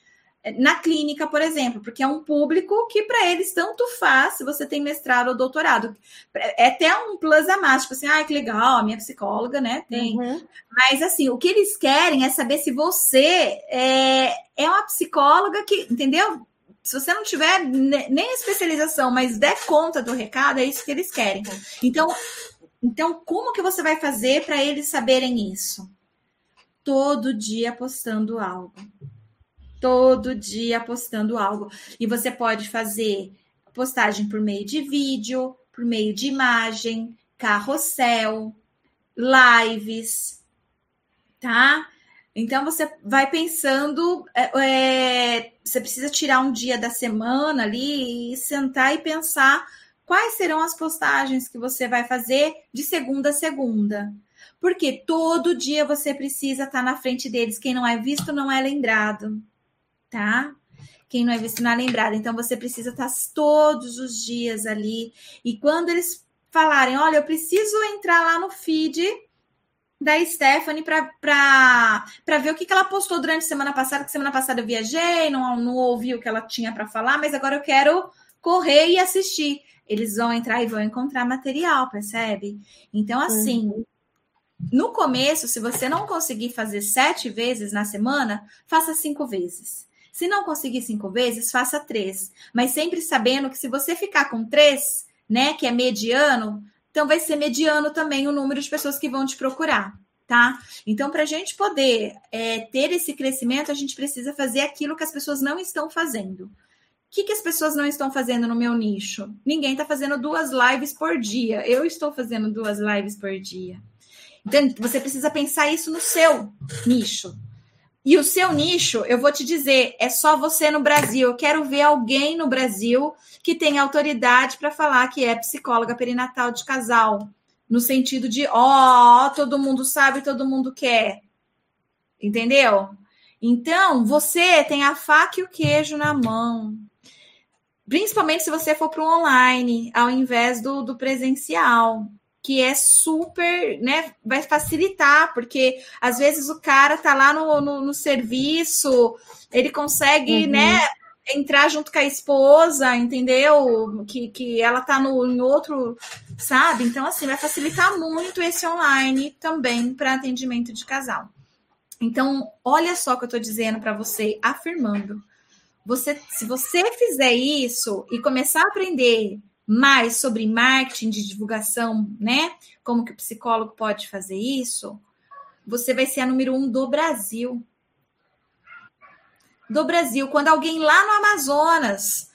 na clínica, por exemplo, porque é um público que para eles tanto faz se você tem mestrado ou doutorado. É até um plus a mais, tipo assim, ah, que legal, a minha psicóloga, né, tem. Uhum. Mas assim, o que eles querem é saber se você é, é uma psicóloga que, entendeu? Se você não tiver nem especialização, mas der conta do recado, é isso que eles querem. Então, então como que você vai fazer para eles saberem isso? Todo dia postando algo todo dia postando algo. E você pode fazer postagem por meio de vídeo, por meio de imagem, carrossel, lives, tá? Então você vai pensando, é, é, você precisa tirar um dia da semana ali e sentar e pensar quais serão as postagens que você vai fazer de segunda a segunda. Porque todo dia você precisa estar na frente deles. Quem não é visto não é lembrado tá? Quem não é visto não é lembrado. Então você precisa estar todos os dias ali. E quando eles falarem, olha, eu preciso entrar lá no feed da Stephanie para ver o que, que ela postou durante a semana passada, que semana passada eu viajei, não, não ouvi o que ela tinha para falar, mas agora eu quero correr e assistir. Eles vão entrar e vão encontrar material, percebe? Então, assim, uhum. no começo, se você não conseguir fazer sete vezes na semana, faça cinco vezes. Se não conseguir cinco vezes, faça três. Mas sempre sabendo que se você ficar com três, né, que é mediano, então vai ser mediano também o número de pessoas que vão te procurar, tá? Então, para a gente poder é, ter esse crescimento, a gente precisa fazer aquilo que as pessoas não estão fazendo. que, que as pessoas não estão fazendo no meu nicho? Ninguém está fazendo duas lives por dia. Eu estou fazendo duas lives por dia. Então, você precisa pensar isso no seu nicho. E o seu nicho, eu vou te dizer, é só você no Brasil. Eu quero ver alguém no Brasil que tenha autoridade para falar que é psicóloga perinatal de casal. No sentido de, ó, oh, todo mundo sabe, todo mundo quer. Entendeu? Então, você tem a faca e o queijo na mão. Principalmente se você for para o online, ao invés do, do presencial que é super, né? Vai facilitar, porque às vezes o cara tá lá no, no, no serviço, ele consegue, uhum. né? Entrar junto com a esposa, entendeu? Que, que ela tá no, em outro, sabe? Então, assim, vai facilitar muito esse online também para atendimento de casal. Então, olha só o que eu tô dizendo para você, afirmando. Você, se você fizer isso e começar a aprender mais sobre marketing de divulgação, né? Como que o psicólogo pode fazer isso? Você vai ser a número um do Brasil. Do Brasil. Quando alguém lá no Amazonas,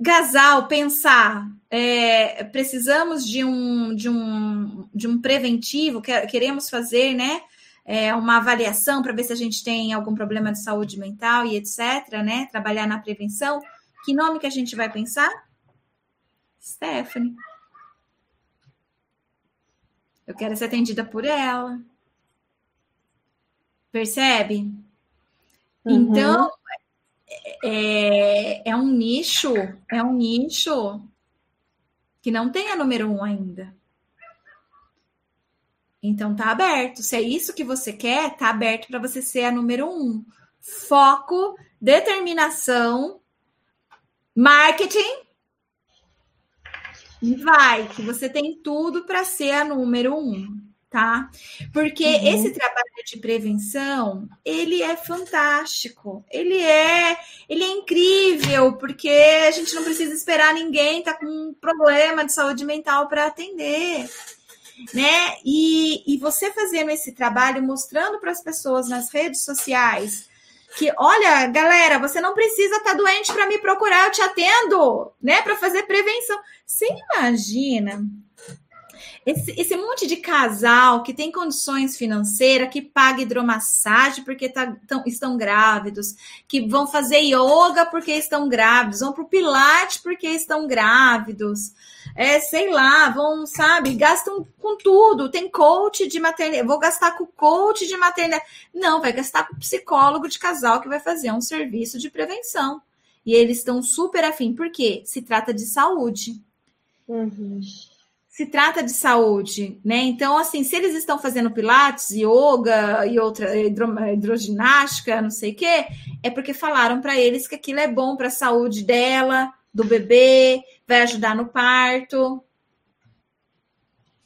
Gasal, pensar, é, precisamos de um, de, um, de um preventivo, queremos fazer, né? É, uma avaliação para ver se a gente tem algum problema de saúde mental e etc., né? Trabalhar na prevenção. Que nome que a gente vai pensar? Stephanie. Eu quero ser atendida por ela. Percebe? Uhum. Então, é, é um nicho, é um nicho que não tem a número um ainda. Então tá aberto. Se é isso que você quer, tá aberto para você ser a número um. Foco, determinação, marketing Vai, que você tem tudo para ser a número um, tá? Porque uhum. esse trabalho de prevenção, ele é fantástico. Ele é, ele é incrível, porque a gente não precisa esperar ninguém tá com um problema de saúde mental para atender. Né? E, e você fazendo esse trabalho, mostrando para as pessoas nas redes sociais que, olha, galera, você não precisa estar tá doente para me procurar, eu te atendo, né, para fazer prevenção. Você imagina esse, esse, monte de casal que tem condições financeiras, que paga hidromassagem porque tá, tão, estão grávidos, que vão fazer yoga porque estão grávidos, vão para o Pilates porque estão grávidos, é, sei lá, vão, sabe, gastam com tudo. Tem coach de maternidade, vou gastar com coach de maternidade. Não, vai gastar com psicólogo de casal que vai fazer um serviço de prevenção. E eles estão super afim, porque se trata de saúde. Uhum. Se trata de saúde, né? Então, assim, se eles estão fazendo pilates, yoga e outra hidro, hidroginástica, não sei o quê, é porque falaram para eles que aquilo é bom para a saúde dela, do bebê, vai ajudar no parto.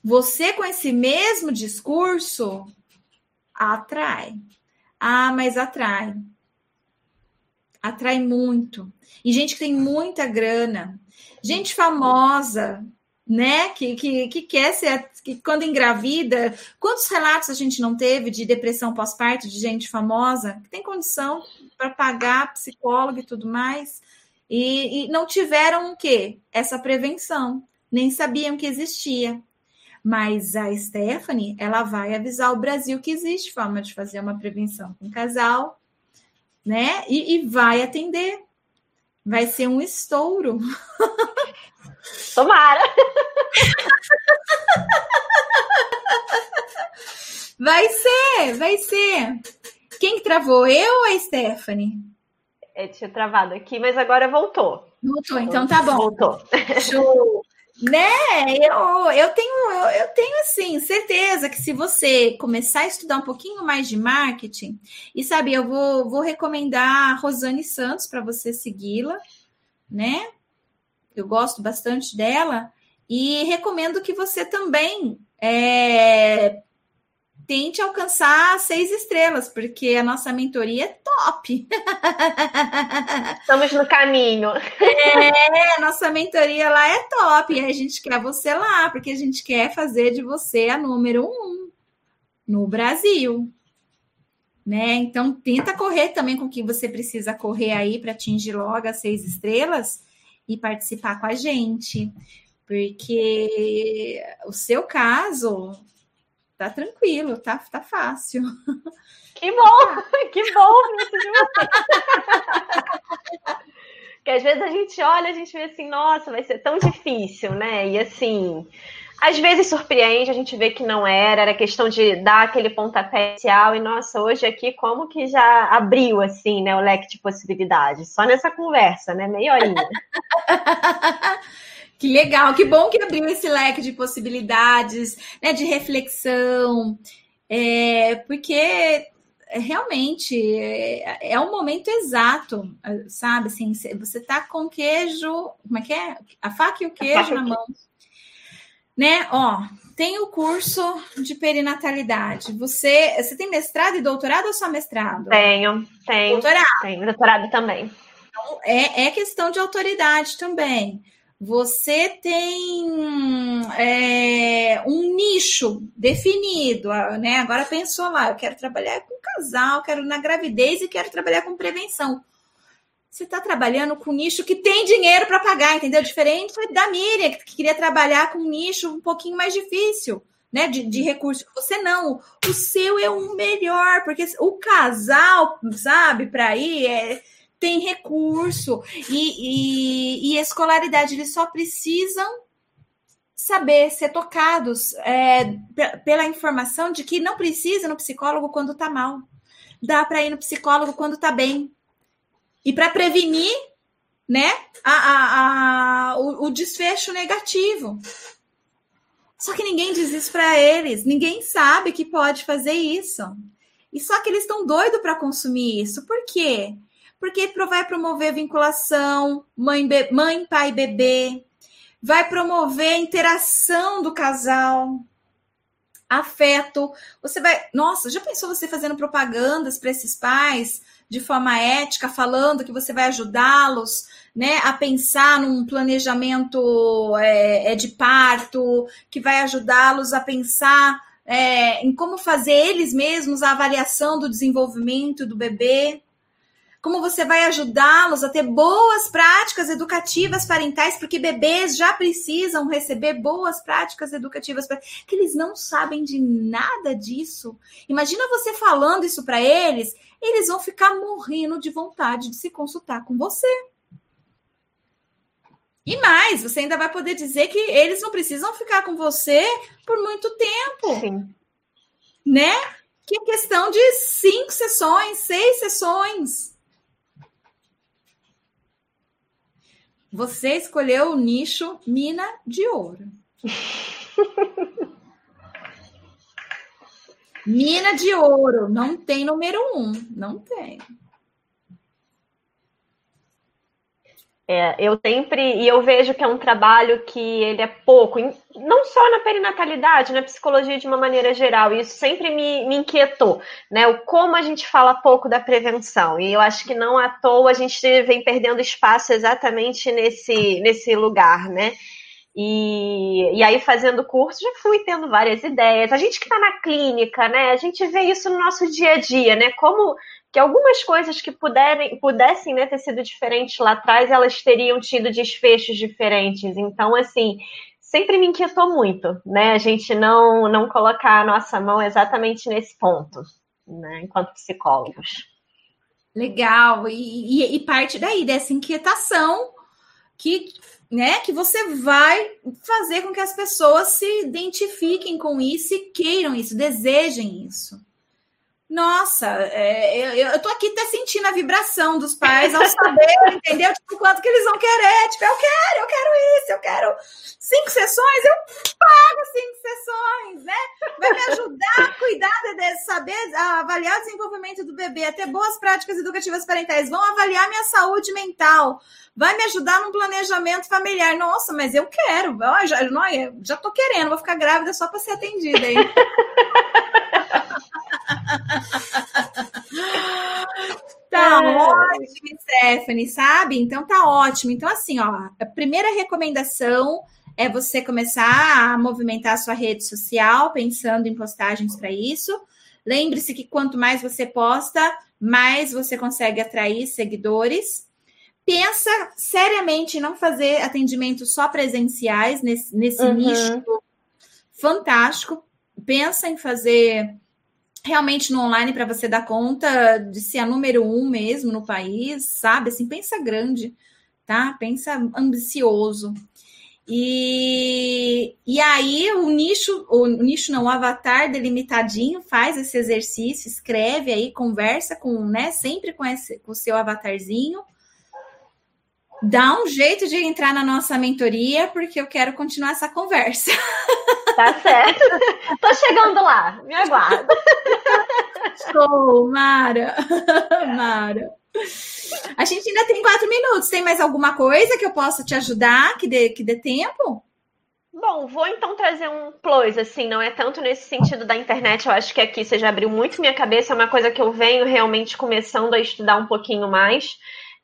Você com esse mesmo discurso atrai. Ah, mas atrai. Atrai muito. E gente que tem muita grana, gente famosa, né? Que, que, que quer ser, que quando engravida, quantos relatos a gente não teve de depressão pós-parto de gente famosa que tem condição para pagar psicólogo e tudo mais? E, e não tiveram o quê? Essa prevenção, nem sabiam que existia. Mas a Stephanie, ela vai avisar o Brasil que existe forma de fazer uma prevenção com casal, né? E, e vai atender. Vai ser um estouro. Tomara! Vai ser, vai ser. Quem que travou? Eu ou a Stephanie? É, tinha travado aqui, mas agora voltou. Voltou, então tá bom. Voltou. Show. né? Eu, eu tenho, eu, eu, tenho assim, certeza que se você começar a estudar um pouquinho mais de marketing, e sabe, eu vou, vou recomendar a Rosane Santos para você segui-la, né? Eu gosto bastante dela, e recomendo que você também é, tente alcançar seis estrelas, porque a nossa mentoria é top. Estamos no caminho. É, a nossa mentoria lá é top. E a gente quer você lá, porque a gente quer fazer de você a número um no Brasil. né? Então, tenta correr também com o que você precisa correr aí para atingir logo as seis estrelas e participar com a gente, porque o seu caso tá tranquilo, tá, tá fácil. Que bom, que bom isso de. Porque às vezes a gente olha, a gente vê assim, nossa, vai ser tão difícil, né? E assim, às vezes surpreende, a gente vê que não era, era questão de dar aquele pontapé inicial, e nossa, hoje aqui como que já abriu, assim, né, o leque de possibilidades, só nessa conversa, né, meia horinha. que legal, que bom que abriu esse leque de possibilidades, né, de reflexão, é, porque realmente é, é um momento exato, sabe, assim, você tá com queijo, como é que é? A faca e o queijo na mão né? Ó, tem o curso de perinatalidade. Você, você tem mestrado e doutorado ou só mestrado? Tenho, tenho. Doutorado. Tenho, doutorado também. Então, é, é questão de autoridade também. Você tem é, um nicho definido, né? Agora pensou lá, eu quero trabalhar com casal, quero na gravidez e quero trabalhar com prevenção você está trabalhando com nicho que tem dinheiro para pagar, entendeu? Diferente da Miriam, que queria trabalhar com um nicho um pouquinho mais difícil, né? De, de recurso. Você não. O seu é um melhor, porque o casal, sabe, para ir, é, tem recurso. E, e, e escolaridade, eles só precisam saber ser tocados é, pela informação de que não precisa no psicólogo quando está mal. Dá para ir no psicólogo quando está bem e para prevenir né, a, a, a o, o, desfecho negativo. Só que ninguém diz isso para eles, ninguém sabe que pode fazer isso. E só que eles estão doidos para consumir isso. Por quê? Porque vai promover vinculação, mãe, mãe, pai, bebê, vai promover a interação do casal, afeto. Você vai. Nossa, já pensou você fazendo propagandas para esses pais? De forma ética, falando que você vai ajudá-los né, a pensar num planejamento é, é de parto, que vai ajudá-los a pensar é, em como fazer eles mesmos a avaliação do desenvolvimento do bebê, como você vai ajudá-los a ter boas práticas educativas parentais, porque bebês já precisam receber boas práticas educativas, que eles não sabem de nada disso. Imagina você falando isso para eles eles vão ficar morrendo de vontade de se consultar com você. E mais, você ainda vai poder dizer que eles não precisam ficar com você por muito tempo. Sim. Né? Que é questão de cinco sessões, seis sessões. Você escolheu o nicho mina de ouro. Mina de ouro, não tem número um, não tem. É, eu sempre, e eu vejo que é um trabalho que ele é pouco, não só na perinatalidade, na psicologia de uma maneira geral, e isso sempre me, me inquietou, né? O como a gente fala pouco da prevenção, e eu acho que não à toa a gente vem perdendo espaço exatamente nesse, nesse lugar, né? E, e aí, fazendo curso, já fui tendo várias ideias. A gente que está na clínica, né? A gente vê isso no nosso dia a dia, né? Como que algumas coisas que puderem, pudessem né, ter sido diferentes lá atrás, elas teriam tido desfechos diferentes. Então, assim, sempre me inquietou muito, né? A gente não, não colocar a nossa mão exatamente nesse ponto, né? Enquanto psicólogos. Legal. E, e, e parte daí, dessa inquietação que né, que você vai fazer com que as pessoas se identifiquem com isso e queiram isso, desejem isso. Nossa, é, eu, eu tô aqui até sentindo a vibração dos pais ao saber, entendeu? Tipo, quanto que eles vão querer. Tipo, eu quero, eu quero isso, eu quero cinco sessões, eu pago cinco sessões, né? Vai me ajudar a cuidar de, saber, a avaliar o desenvolvimento do bebê, a ter boas práticas educativas parentais, vão avaliar minha saúde mental, vai me ajudar no planejamento familiar. Nossa, mas eu quero, eu já, já tô querendo, vou ficar grávida só para ser atendida aí. tá é. ótimo, Stephanie, sabe? Então tá ótimo. Então, assim, ó, a primeira recomendação é você começar a movimentar a sua rede social, pensando em postagens para isso. Lembre-se que quanto mais você posta, mais você consegue atrair seguidores. Pensa seriamente em não fazer atendimentos só presenciais nesse, nesse uhum. nicho fantástico. Pensa em fazer realmente no online para você dar conta de ser a número um mesmo no país, sabe? Assim, pensa grande, tá? Pensa ambicioso. E, e aí o nicho, o nicho não, o avatar delimitadinho, faz esse exercício, escreve aí, conversa com, né, sempre com, esse, com o seu avatarzinho. Dá um jeito de entrar na nossa mentoria, porque eu quero continuar essa conversa. Tá certo. Tô chegando lá, me aguarda. Show, Mara. Mara. A gente ainda tem quatro minutos. Tem mais alguma coisa que eu possa te ajudar, que dê, que dê tempo? Bom, vou então trazer um plus, assim, não é tanto nesse sentido da internet, eu acho que aqui você já abriu muito minha cabeça, é uma coisa que eu venho realmente começando a estudar um pouquinho mais,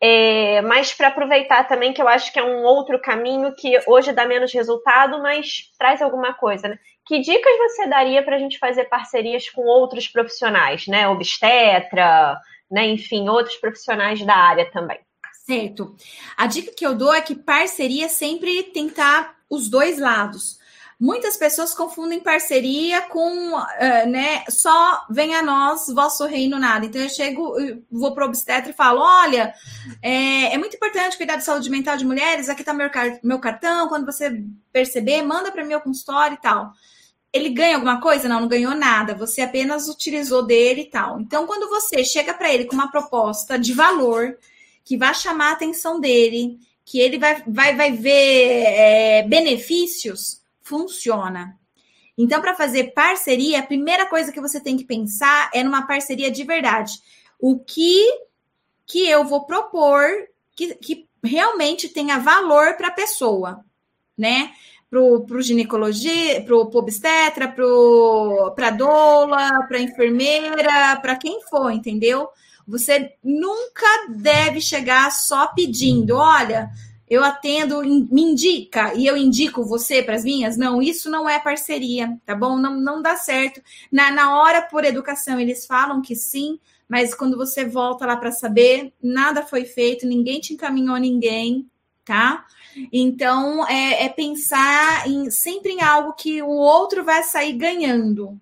é, mas para aproveitar também que eu acho que é um outro caminho que hoje dá menos resultado, mas traz alguma coisa, né? Que dicas você daria para a gente fazer parcerias com outros profissionais, né? Obstetra, né? Enfim, outros profissionais da área também. Certo. A dica que eu dou é que parceria sempre tentar os dois lados. Muitas pessoas confundem parceria com, uh, né, só vem a nós, vosso reino nada. Então eu chego, eu vou para o obstetra e falo: olha, é, é, muito importante cuidar da saúde mental de mulheres, aqui está meu, meu cartão, quando você perceber, manda para meu consultório e tal ele ganha alguma coisa? Não, não ganhou nada. Você apenas utilizou dele e tal. Então, quando você chega para ele com uma proposta de valor que vai chamar a atenção dele, que ele vai, vai, vai ver é, benefícios, funciona. Então, para fazer parceria, a primeira coisa que você tem que pensar é numa parceria de verdade. O que que eu vou propor que, que realmente tenha valor para a pessoa, né? para o ginecologia, para o obstetra, para a doula, para a enfermeira, para quem for, entendeu? Você nunca deve chegar só pedindo, olha, eu atendo, me indica e eu indico você para as minhas. Não, isso não é parceria, tá bom? Não, não dá certo. Na, na hora, por educação, eles falam que sim, mas quando você volta lá para saber, nada foi feito, ninguém te encaminhou ninguém, tá? Então, é, é pensar em, sempre em algo que o outro vai sair ganhando.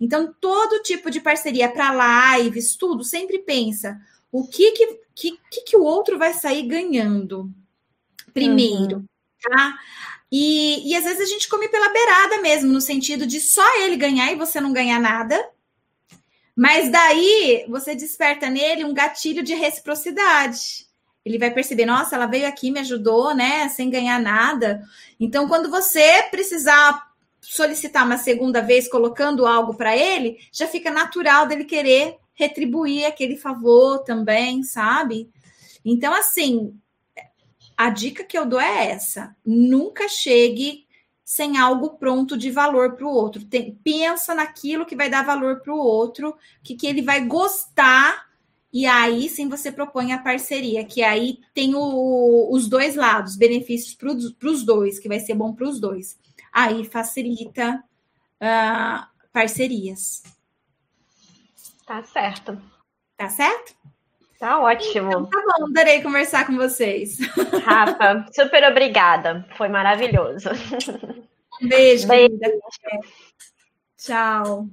Então, todo tipo de parceria para lives, tudo, sempre pensa o que que, que, que, o outro vai sair ganhando primeiro, uhum. tá? E, e às vezes a gente come pela beirada mesmo, no sentido de só ele ganhar e você não ganhar nada. Mas daí você desperta nele um gatilho de reciprocidade ele vai perceber, nossa, ela veio aqui, me ajudou, né, sem ganhar nada. Então, quando você precisar solicitar uma segunda vez colocando algo para ele, já fica natural dele querer retribuir aquele favor também, sabe? Então, assim, a dica que eu dou é essa: nunca chegue sem algo pronto de valor para o outro. Tem, pensa naquilo que vai dar valor para o outro, que, que ele vai gostar e aí sim você propõe a parceria, que aí tem o, os dois lados, benefícios para os dois, que vai ser bom para os dois. Aí facilita uh, parcerias. Tá certo. Tá certo? Tá ótimo. Então, tá bom, adorei conversar com vocês. Rafa, super obrigada. Foi maravilhoso. Um beijo. beijo. Tchau.